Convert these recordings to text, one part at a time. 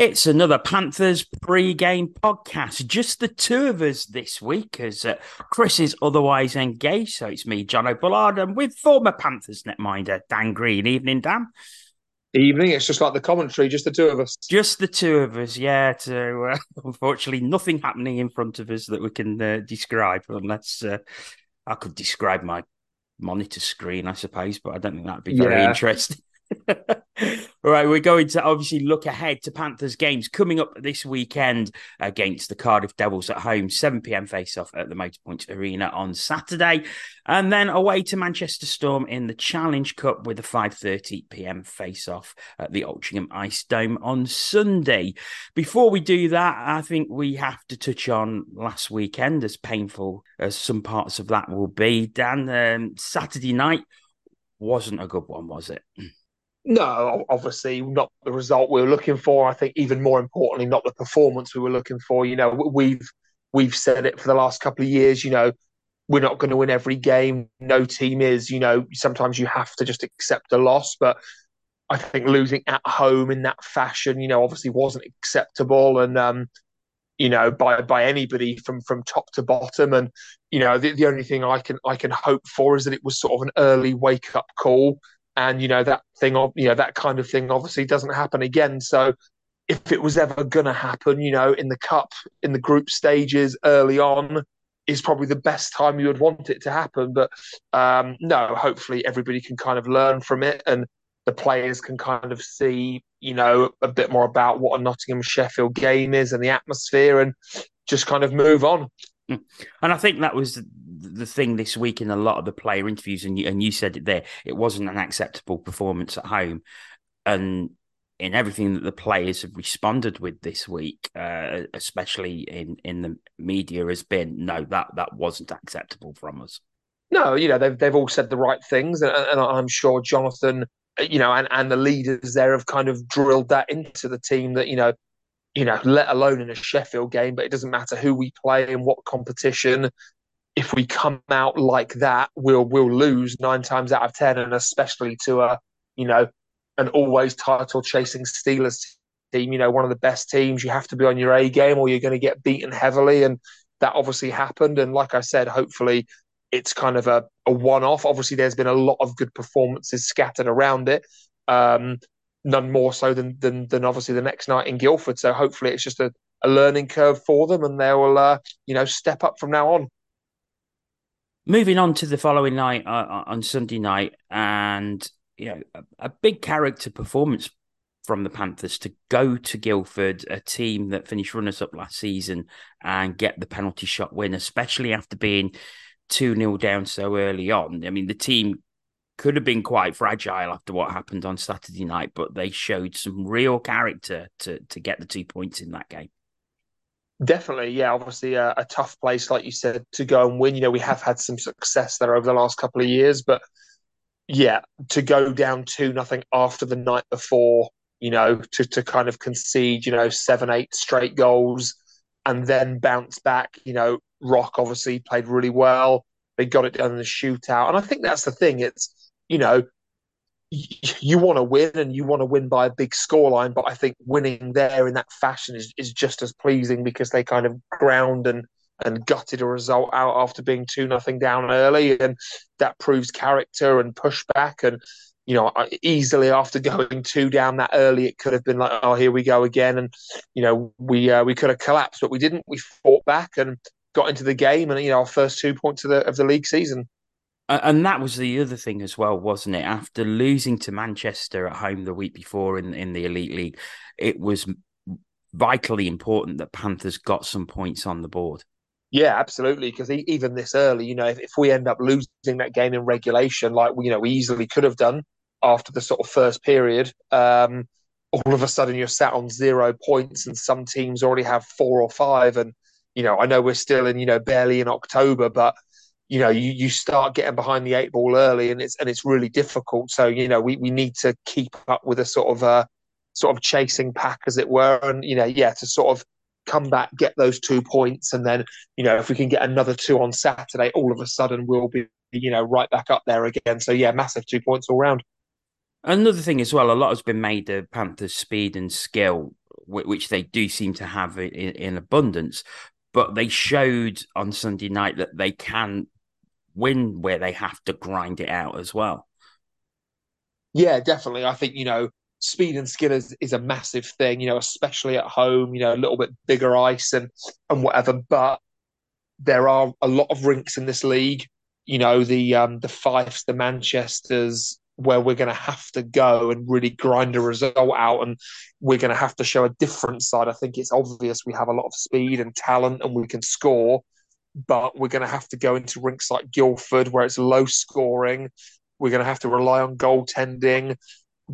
It's another Panthers pre-game podcast. Just the two of us this week, as uh, Chris is otherwise engaged. So it's me, Jono Bullard, and with former Panthers netminder Dan Green. Evening, Dan. Evening. It's just like the commentary, just the two of us. Just the two of us, yeah. To uh, unfortunately, nothing happening in front of us that we can uh, describe, unless uh, I could describe my monitor screen, I suppose, but I don't think that'd be very yeah. interesting. right, we're going to obviously look ahead to Panthers games coming up this weekend against the Cardiff Devils at home, 7 pm face off at the Motorpoint Arena on Saturday, and then away to Manchester Storm in the Challenge Cup with a 5:30 pm face off at the Altrincham Ice Dome on Sunday. Before we do that, I think we have to touch on last weekend, as painful as some parts of that will be. Dan, um, Saturday night wasn't a good one, was it? No, obviously not the result we were looking for. I think even more importantly, not the performance we were looking for. You know, we've we've said it for the last couple of years. You know, we're not going to win every game. No team is. You know, sometimes you have to just accept a loss. But I think losing at home in that fashion, you know, obviously wasn't acceptable. And um, you know, by by anybody from from top to bottom. And you know, the, the only thing I can I can hope for is that it was sort of an early wake up call and you know that thing of you know that kind of thing obviously doesn't happen again. So if it was ever going to happen you know in the cup in the group stages early on is probably the best time you would want it to happen. But um, no hopefully everybody can kind of learn from it and the players can kind of see you know a bit more about what a Nottingham Sheffield game is and the atmosphere and just kind of move on. Hmm. and I think that was the thing this week in a lot of the player interviews, and you, and you said it there, it wasn't an acceptable performance at home, and in everything that the players have responded with this week, uh, especially in in the media, has been no, that that wasn't acceptable from us. No, you know they've they've all said the right things, and, and I'm sure Jonathan, you know, and and the leaders there have kind of drilled that into the team that you know you know, let alone in a Sheffield game, but it doesn't matter who we play in what competition if we come out like that, we'll we'll lose nine times out of ten, and especially to a you know an always title chasing Steelers team. You know, one of the best teams. You have to be on your A game, or you're going to get beaten heavily, and that obviously happened. And like I said, hopefully it's kind of a, a one off. Obviously, there's been a lot of good performances scattered around it. Um, none more so than, than than obviously the next night in Guildford. So hopefully it's just a, a learning curve for them, and they will uh, you know step up from now on. Moving on to the following night uh, uh, on Sunday night, and you know a, a, big character performance from the Panthers to go to Guildford, a team that finished runners up last season, and get the penalty shot win, especially after being two 0 down so early on. I mean, the team could have been quite fragile after what happened on Saturday night, but they showed some real character to to get the two points in that game. Definitely, yeah. Obviously, a, a, tough place, like you said, to go and win. You know, we have had some success there over the last couple of years, but yeah, to go down two nothing after the night before, you know, to to kind of concede, you know, seven, eight straight goals, and then bounce back. You know, Rock obviously played really well. They got it done in the shootout, and I think that's the thing. It's you know, you want to win and you want to win by a big scoreline, but I think winning there in that fashion is, is just as pleasing because they kind of ground and and gutted a result out after being two nothing down early, and that proves character and pushback. And you know, easily after going two down that early, it could have been like, oh, here we go again, and you know, we uh, we could have collapsed, but we didn't. We fought back and got into the game, and you know, our first two points of the of the league season. And that was the other thing as well, wasn't it? After losing to Manchester at home the week before in, in the Elite League, it was vitally important that Panthers got some points on the board. Yeah, absolutely. Because even this early, you know, if, if we end up losing that game in regulation, like we, you know, we easily could have done after the sort of first period, um, all of a sudden you're sat on zero points, and some teams already have four or five. And you know, I know we're still in, you know, barely in October, but you know you, you start getting behind the eight ball early and it's and it's really difficult. So you know we, we need to keep up with a sort of a sort of chasing pack as it were and you know yeah to sort of come back get those two points. And then you know if we can get another two on saturday all of a sudden we'll be you know right back up there again. So yeah massive two points all round. Another thing as well a lot has been made of panthers speed and skill which they do seem to have in, in abundance. But they showed on Sunday night that they can win where they have to grind it out as well. Yeah, definitely. I think, you know, speed and skill is, is a massive thing, you know, especially at home, you know, a little bit bigger ice and, and whatever. But there are a lot of rinks in this league, you know, the um, the Fifes, the Manchesters, where we're going to have to go and really grind a result out and we're going to have to show a different side. I think it's obvious we have a lot of speed and talent and we can score, but we're going to have to go into rinks like Guildford where it's low scoring. We're going to have to rely on goaltending,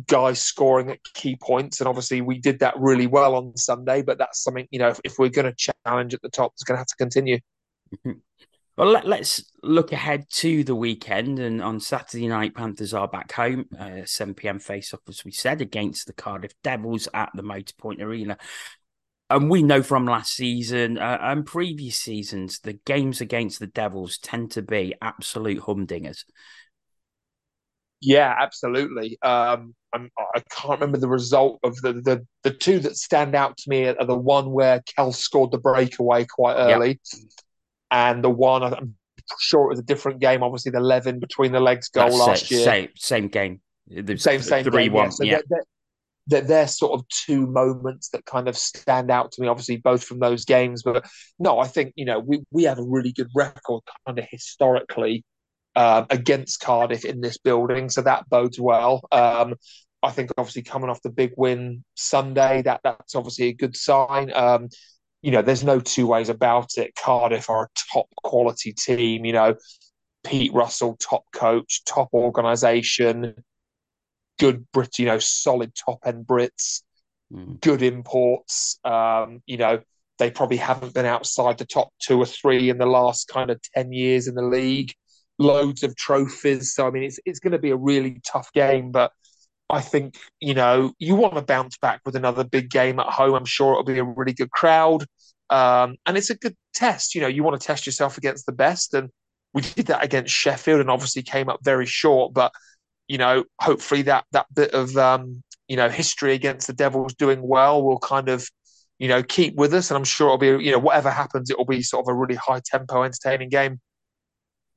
guys scoring at key points. And obviously, we did that really well on Sunday, but that's something, you know, if, if we're going to challenge at the top, it's going to have to continue. Well, let, us look ahead to the weekend. And on Saturday night, Panthers are back home, uh, 7 p.m. face off, as we said, against the Cardiff Devils at the Motorpoint Arena. And we know from last season uh, and previous seasons, the games against the Devils tend to be absolute humdingers. Yeah, absolutely. Um, I'm, I can not remember the result of the, the the two that stand out to me are the one where Kel scored the breakaway quite early, yep and the one I'm sure it was a different game. Obviously, the Levin between the legs goal That's last year, same same game, the same same three game, one. Yeah. So yeah. They're, they're, they're, sort of two moments that kind of stand out to me. Obviously, both from those games, but no, I think you know we we have a really good record kind of historically. Um, against Cardiff in this building, so that bodes well. Um, I think obviously coming off the big win Sunday, that that's obviously a good sign. Um, you know, there's no two ways about it. Cardiff are a top quality team. You know, Pete Russell, top coach, top organisation, good Brit, you know, solid top end Brits, mm. good imports. Um, you know, they probably haven't been outside the top two or three in the last kind of ten years in the league. Loads of trophies. So I mean, it's it's going to be a really tough game, but I think, you know, you want to bounce back with another big game at home. I'm sure it'll be a really good crowd. Um, and it's a good test. You know, you want to test yourself against the best. And we did that against Sheffield and obviously came up very short. But, you know, hopefully that that bit of um, you know, history against the Devils doing well will kind of, you know, keep with us. And I'm sure it'll be, you know, whatever happens, it will be sort of a really high tempo, entertaining game.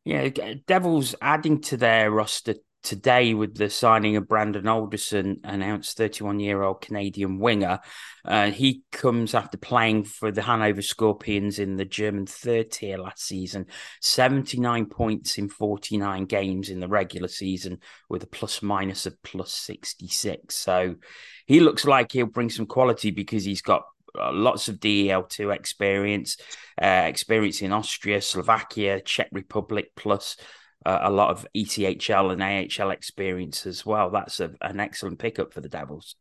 Yeah, Devils adding to their roster today with the signing of Brandon Alderson, announced 31 year old Canadian winger. Uh, he comes after playing for the Hanover Scorpions in the German third tier last season, 79 points in 49 games in the regular season with a plus minus of plus 66. So he looks like he'll bring some quality because he's got uh, lots of DEL2 experience, uh, experience in Austria, Slovakia, Czech Republic, plus uh, a lot of ECHL and AHL experience as well. That's a, an excellent pickup for the Devils.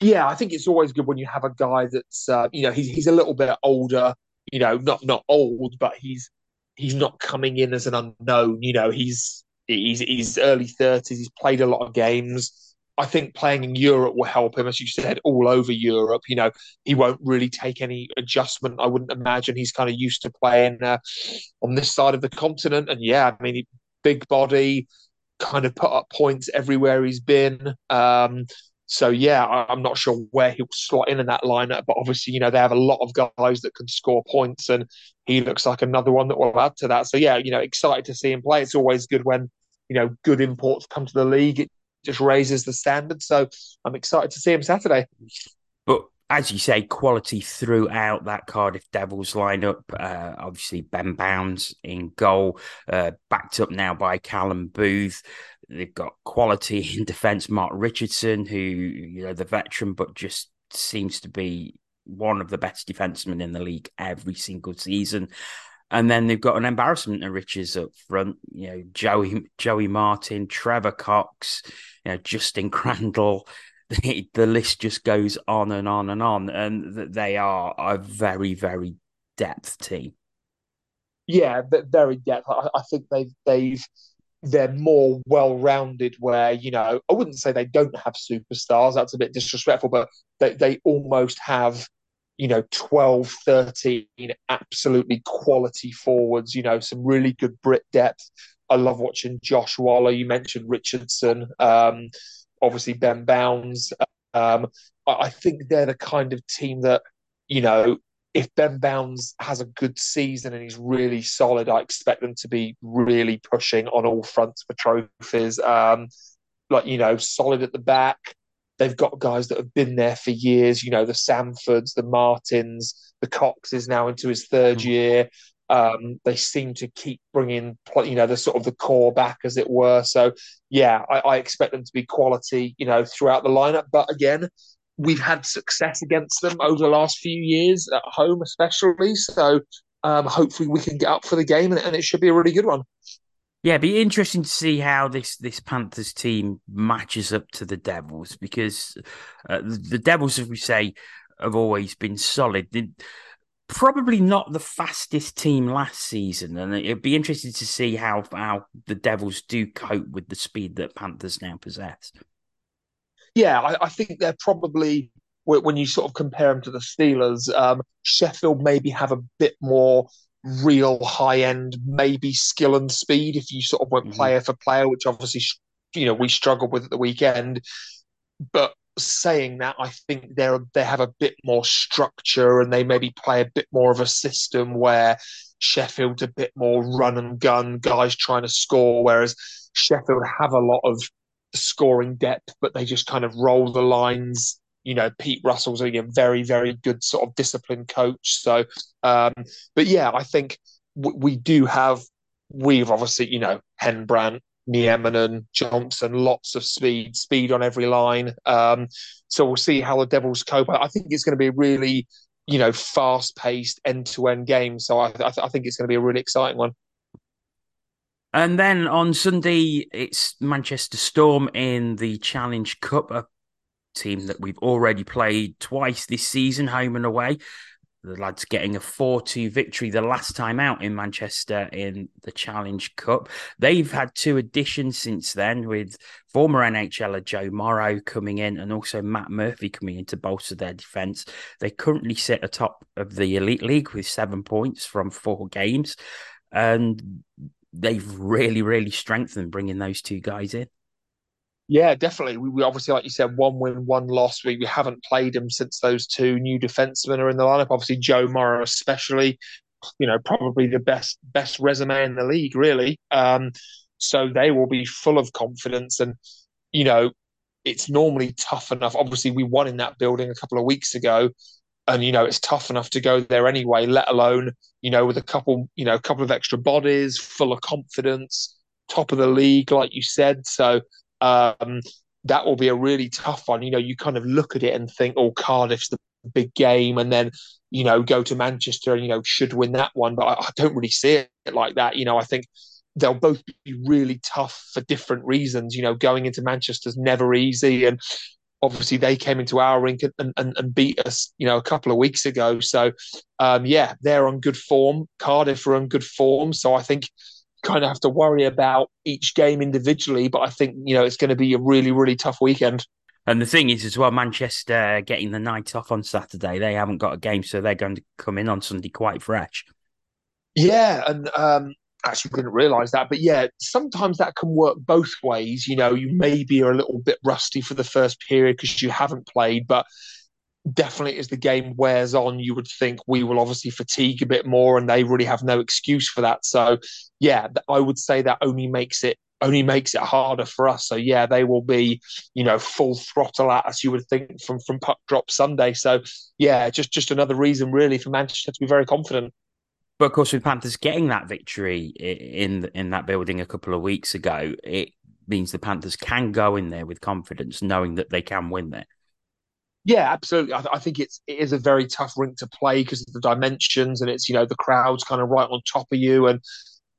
Yeah, I think it's always good when you have a guy that's uh, you know he's he's a little bit older, you know, not not old, but he's he's not coming in as an unknown. You know, he's he's he's early thirties. He's played a lot of games. I think playing in Europe will help him, as you said, all over Europe. You know, he won't really take any adjustment. I wouldn't imagine he's kind of used to playing uh, on this side of the continent. And yeah, I mean, big body, kind of put up points everywhere he's been. Um, so yeah, I, am not sure where he'll slot in in that lineup, but obviously, you know, they have a lot of guys that can score points, and he looks like another one that will add to that. So yeah, you know, excited to see him play. It's always good when you know good imports come to the league. It just raises the standard. So I'm excited to see him Saturday. But as you say, quality throughout that Cardiff Devils lineup. Uh, obviously, Ben Bowns in goal, uh, backed up now by Callum Booth. They've got quality in defence. Mark Richardson, who you know the veteran, but just seems to be one of the best defensemen in the league every single season. And then they've got an embarrassment of riches up front. You know, Joey Joey Martin, Trevor Cox, you know, Justin Crandall. The, list just goes on and on and on, and they are a very, very depth team. Yeah, very depth. I, I think they've they've they're more well rounded. Where you know, I wouldn't say they don't have superstars. That's a bit disrespectful, but they they almost have you know 12 13 absolutely quality forwards you know some really good brit depth i love watching josh waller you mentioned richardson um, obviously ben Bowns. um, I think they're the kind of team that, you know, if Ben Bowns has a good season and he's really solid, I expect them to be really pushing on all fronts for trophies. Um, like, you know, solid at the back. They've got guys that have been there for years, you know, the Samfords, the Martins, the Cox is now into his third mm-hmm. year. Um, they seem to keep bringing, you know, the sort of the core back, as it were. So, yeah, I, I expect them to be quality, you know, throughout the lineup. But again, we've had success against them over the last few years at home, especially. So, um, hopefully, we can get up for the game, and, and it should be a really good one. Yeah, be interesting to see how this this Panthers team matches up to the Devils because uh, the Devils, as we say, have always been solid probably not the fastest team last season, and it'd be interesting to see how how the Devils do cope with the speed that Panthers now possess. Yeah, I, I think they're probably when you sort of compare them to the Steelers, um, Sheffield maybe have a bit more real high end, maybe skill and speed if you sort of went mm-hmm. player for player, which obviously you know we struggled with at the weekend. But saying that, I think they're they have a bit more structure and they maybe play a bit more of a system where Sheffield's a bit more run and gun, guys trying to score, whereas Sheffield have a lot of scoring depth, but they just kind of roll the lines. You know, Pete Russell's a very, very good sort of disciplined coach. So, um, but yeah, I think w- we do have. We've obviously, you know, Henbrandt, Nieminen, Johnson, lots of speed, speed on every line. Um, so we'll see how the Devils cope. I think it's going to be a really, you know, fast-paced, end-to-end game. So I, I, th- I think it's going to be a really exciting one. And then on Sunday, it's Manchester Storm in the Challenge Cup, a team that we've already played twice this season, home and away the lads getting a 4 2 victory the last time out in Manchester in the Challenge Cup. They've had two additions since then, with former NHLer Joe Morrow coming in and also Matt Murphy coming in to bolster their defence. They currently sit atop of the Elite League with seven points from four games. And they've really, really strengthened bringing those two guys in. Yeah, definitely. We, we, obviously, like you said, one win, one loss. We, we haven't played him since those two new defensemen are in the lineup. Obviously, Joe Morrow, especially, you know, probably the best best resume in the league, really. Um, so they will be full of confidence, and you know, it's normally tough enough. Obviously, we won in that building a couple of weeks ago, and you know, it's tough enough to go there anyway. Let alone, you know, with a couple, you know, a couple of extra bodies, full of confidence, top of the league, like you said. So um, that will be a really tough one. You know, you kind of look at it and think, oh, Cardiff's the big game, and then you know go to Manchester and you know should win that one. But I, I don't really see it like that. You know, I think they'll both be really tough for different reasons. You know, going into Manchester's never easy, and obviously they came into our rink and, and, and beat us, you know, a couple of weeks ago. So, um, yeah, they're on good form. Cardiff are on good form. So I think kind of have to worry about each game individually. But I think you know it's going to be a really really tough weekend. And the thing is, as well, Manchester getting the night off on Saturday. They haven't got a game, so they're going to come in on Sunday quite fresh. Yeah, and um, actually didn't realise that, but yeah, sometimes that can work both ways. You know, you maybe are a little bit rusty for the first period because you haven't played, but definitely as the game wears on, you would think we will obviously fatigue a bit more, and they really have no excuse for that. So, yeah, I would say that only makes it only makes it harder for us. So yeah, they will be, you know, full throttle at us. You would think from from puck drop Sunday. So yeah, just just another reason really for Manchester to be very confident. But of course, with Panthers getting that victory in in that building a couple of weeks ago, it means the Panthers can go in there with confidence, knowing that they can win there. Yeah, absolutely. I, I, think it's it is a very tough rink to play because of the dimensions and it's you know the crowd's kind of right on top of you and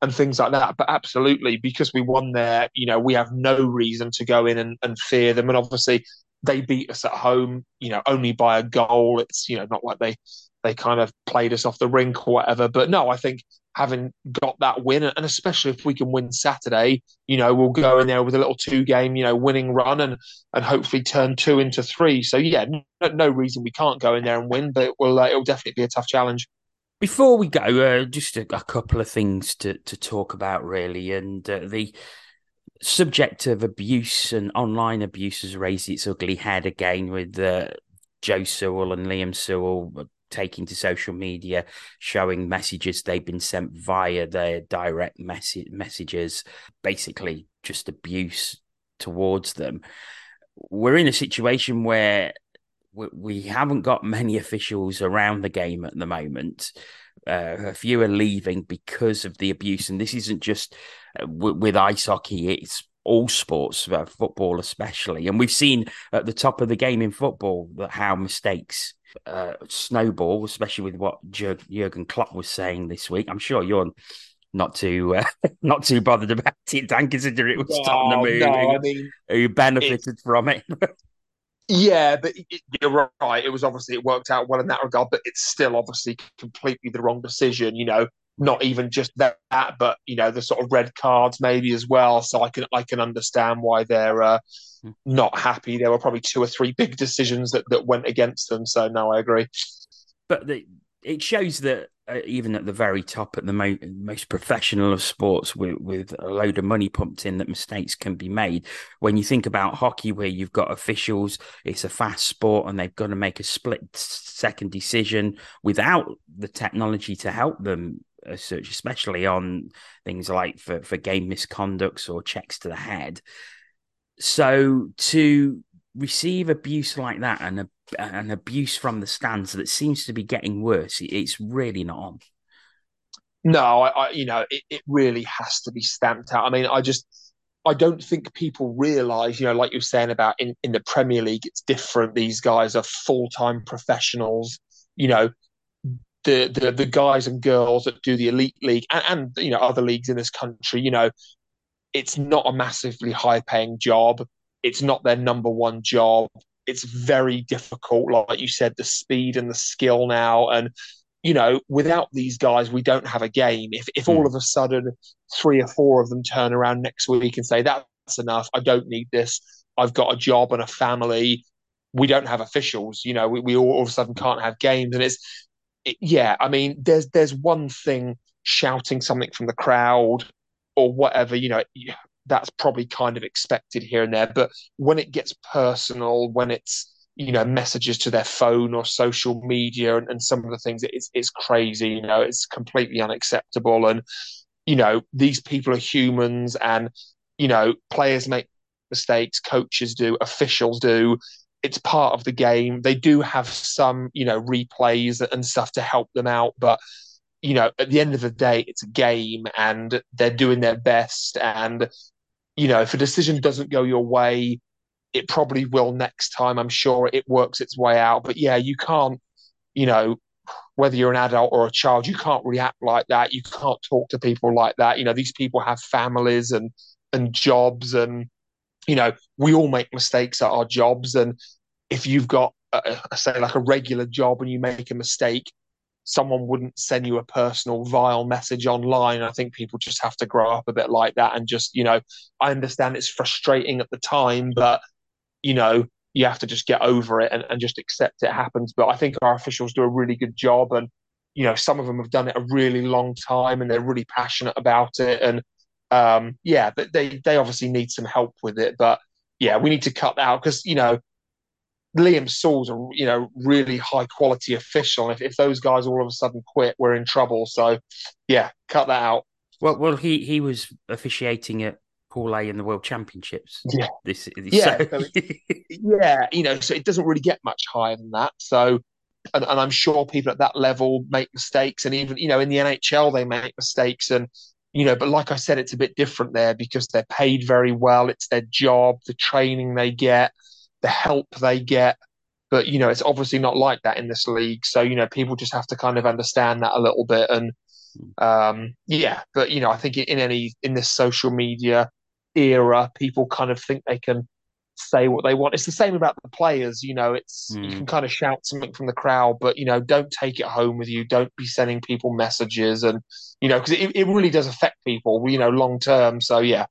and things like that. But absolutely, because we won there, you know, we have no reason to go in and, and fear them. And obviously, they beat us at home, you know, only by a goal. It's you know not like they they kind of played us off the rink or whatever. But no, I think having got that win, and especially if we can win Saturday, you know, we'll go in there with a little two game, you know, winning run and and hopefully turn two into three. So yeah, no, no reason we can't go in there and win, but it will uh, it'll definitely be a tough challenge. Before we go, uh, just a, a, couple of things to to talk about, really, and uh, the subject of abuse and online abuse has raised its ugly head again with uh, Joe Sewell and Liam Sewell taking to social media, showing messages they've been sent via their direct message messages, basically just abuse towards them. We're in a situation where we haven't got many officials around the game at the moment. Uh, a few are leaving because of the abuse, and this isn't just uh, w- with ice hockey; it's all sports, uh, football especially. And we've seen at the top of the game in football that how mistakes uh, snowball, especially with what Jurgen Klopp was saying this week. I'm sure you're not too uh, not too bothered about it, Dan, considering it was oh, Tottenham who, no, I mean, who benefited from it. yeah, but it, you're right. It was obviously it worked out well in that regard, but it's still obviously completely the wrong decision. You know, not even just that, but you know the sort of red cards maybe as well. So I can I can understand why they're uh, hmm. not happy. There were probably two or three big decisions that that went against them. So no, I agree. But the, it shows that uh, even at the very top, at the mo- most professional of sports, with, with a load of money pumped in, that mistakes can be made. When you think about hockey, where you've got officials, it's a fast sport, and they've got to make a split second decision without the technology to help them as such, especially on things like for, for game misconducts or checks to the head. So to receive abuse like that and a, an abuse from the stands that seems to be getting worse, it's really not on. No, I, I you know, it, it really has to be stamped out. I mean, I just I don't think people realize, you know, like you're saying about in, in the Premier League, it's different. These guys are full time professionals. You know, the, the the guys and girls that do the elite league and, and you know other leagues in this country, you know, it's not a massively high paying job. It's not their number one job. It's very difficult, like you said, the speed and the skill now. And, you know, without these guys, we don't have a game. If if all hmm. of a sudden three or four of them turn around next week and say, That's enough, I don't need this, I've got a job and a family, we don't have officials, you know, we, we all, all of a sudden can't have games. And it's it, yeah, I mean, there's there's one thing shouting something from the crowd or whatever, you know, that's probably kind of expected here and there. But when it gets personal, when it's you know messages to their phone or social media and, and some of the things, it's it's crazy. You know, it's completely unacceptable. And you know, these people are humans, and you know, players make mistakes, coaches do, officials do it's part of the game. They do have some, you know, replays and stuff to help them out, but you know, at the end of the day, it's a game and they're doing their best. And you know, if a decision doesn't go your way, it probably will next time. I'm sure it works its way out. But yeah, you can't, you know, whether you're an adult or a child, you can't react like that. You can't talk to people like that. You know, these people have families and and jobs and you know, we all make mistakes at our jobs. And if you've got, a, say, like a regular job and you make a mistake, someone wouldn't send you a personal vile message online. I think people just have to grow up a bit like that and just, you know, I understand it's frustrating at the time, but, you know, you have to just get over it and, and just accept it happens. But I think our officials do a really good job. And, you know, some of them have done it a really long time and they're really passionate about it. And um, yeah, but they they obviously need some help with it. But yeah, we need to cut that out because you know Liam Sewell's a you know really high quality official. If if those guys all of a sudden quit, we're in trouble. So yeah, cut that out. Well, well, he he was officiating at Paul A in the World Championships. Yeah, this, this yeah, so yeah. You know, so it doesn't really get much higher than that. So, and, and I'm sure people at that level make mistakes, and even you know in the NHL they make mistakes, and you know, but like I said, it's a bit different there because they're paid very well. It's their job, the training they get, the help they get. But, you know, it's obviously not like that in this league. So, you know, people just have to kind of understand that a little bit. And, um, yeah, but, you know, I think in any, in this social media era, people kind of think they can say what they want. It's the same about the players. You know, it's mm. you can kind of shout something from the crowd, but you know, don't take it home with you. Don't be sending people messages, and you know, because it, it really does affect people. You know, long term. So yeah.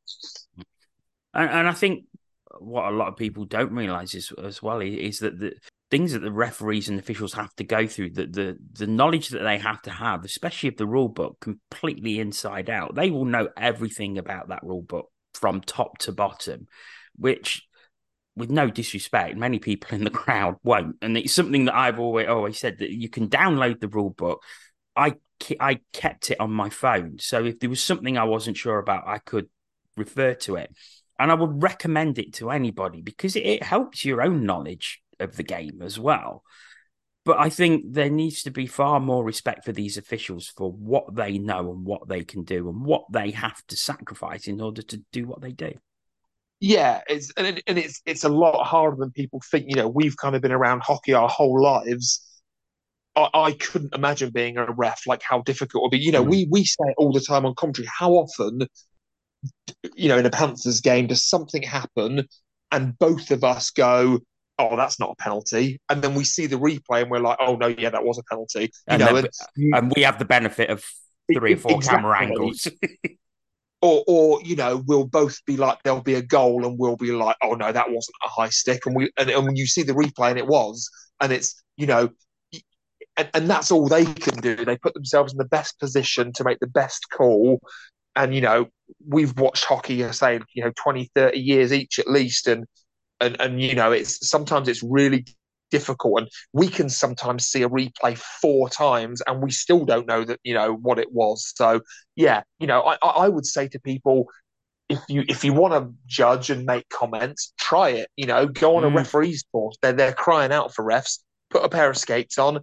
And, and I think what a lot of people don't realize is as well is that the things that the referees and officials have to go through, the the the knowledge that they have to have, especially of the rule book, completely inside out. They will know everything about that rule book from top to bottom, which with no disrespect, many people in the crowd won't, and it's something that I've always always said that you can download the rule book. I I kept it on my phone, so if there was something I wasn't sure about, I could refer to it, and I would recommend it to anybody because it, it helps your own knowledge of the game as well. But I think there needs to be far more respect for these officials for what they know and what they can do and what they have to sacrifice in order to do what they do. Yeah, it's and, it, and it's it's a lot harder than people think. You know, we've kind of been around hockey our whole lives. I, I couldn't imagine being a ref, like how difficult it would be. You know, mm. we we say it all the time on commentary. How often, you know, in a Panthers game, does something happen and both of us go, oh, that's not a penalty. And then we see the replay and we're like, oh, no, yeah, that was a penalty. You and, know, then, and we have the benefit of three or four exactly. camera angles. or, or, you know, we'll both be like, there'll be a goal and we'll be like, oh, no, that wasn't a high stick. And we, and, and when you see the replay and it was, and it's, you know, and, and that's all they can do. They put themselves in the best position to make the best call. And, you know, we've watched hockey, I say, you know, 20, 30 years each at least. And, and and you know it's sometimes it's really difficult and we can sometimes see a replay four times and we still don't know that you know what it was. So yeah you know i i would say to people if you if you want to judge and make comments try it you know go on mm. a referee's course. They're they're crying out for refs. Put a pair of skates on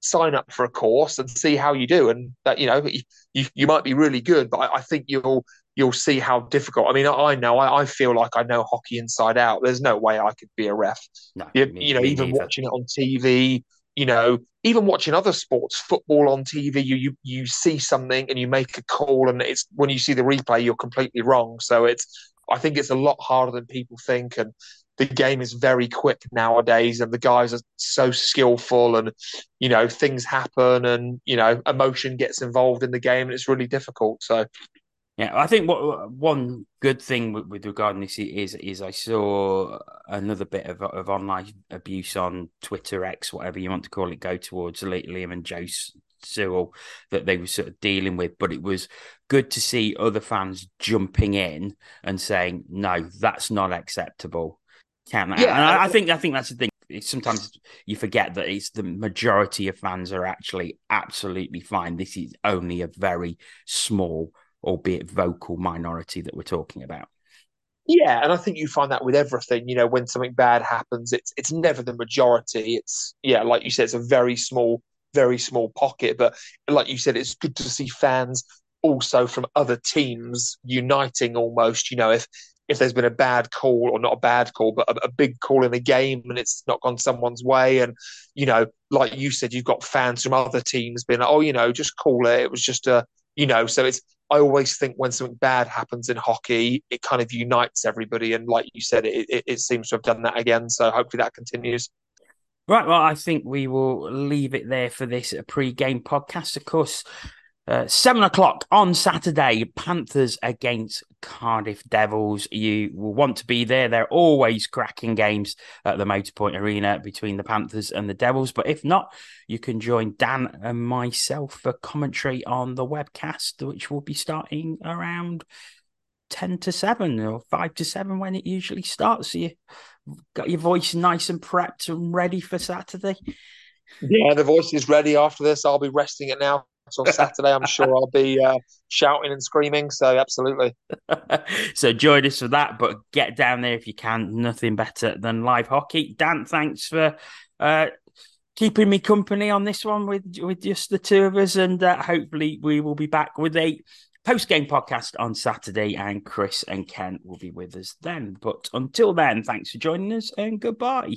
sign up for a course and see how you do and that you know you, you might be really good but I, I think you'll you'll see how difficult. I mean, I know, I, I, feel like I know hockey inside out. There's no way I could be a ref. No, you, me, you know, even neither. watching it on TV, you know, even watching other sports, football on TV, you, you you see something and you make a call, and it's when you see the replay, you're completely wrong. So it's, I think it's a lot harder than people think, and the game is very quick nowadays, and the guys are so skillful, and you know, things happen, and you know, emotion gets involved in the game, and it's really difficult. So yeah, I think what one good thing with, with regarding this is is I saw another bit of of online abuse on Twitter X, whatever you want to call it, go towards Liam and Joe Sewell that they were sort of dealing with. But it was good to see other fans jumping in and saying, "No, that's not acceptable." Can yeah, and I, I think I think that's the thing. Sometimes you forget that it's the majority of fans are actually absolutely fine. This is only a very small albeit vocal minority that we're talking about. Yeah, and I think you find that with everything. You know, when something bad happens, it's it's never the majority. It's yeah, like you said, it's a very small, very small pocket. But like you said, it's good to see fans also from other teams uniting almost. You know, if if there's been a bad call or not a bad call, but a, a, big call in a game and it's not gone someone's way. And, you know, like you said, you've got fans from other teams being like, oh, you know, just call it. It was just a, you know, so it's I always think when something bad happens in hockey, it kind of unites everybody. And like you said, it, it, it seems to have done that again. So hopefully that continues. Right. Well, I think we will leave it there for this pre-game podcast. Of course, uh, seven o'clock on Saturday, Panthers against Cardiff Devils. You will want to be there. They're always cracking games at the Motorpoint Arena between the Panthers and the Devils. But if not, you can join Dan and myself for commentary on the webcast, which will be starting around 10 to 7 or 5 to 7 when it usually starts. So you got your voice nice and prepped and ready for Saturday. Yeah, the voice is ready after this. I'll be resting it now so Saturday, I'm sure I'll be uh, shouting and screaming. So absolutely. so join us for that, but get down there if you can. Nothing better than live hockey. Dan, thanks for uh, keeping me company on this one with with just the two of us, and uh, hopefully we will be back with a post game podcast on Saturday, and Chris and Ken will be with us then. But until then, thanks for joining us, and goodbye.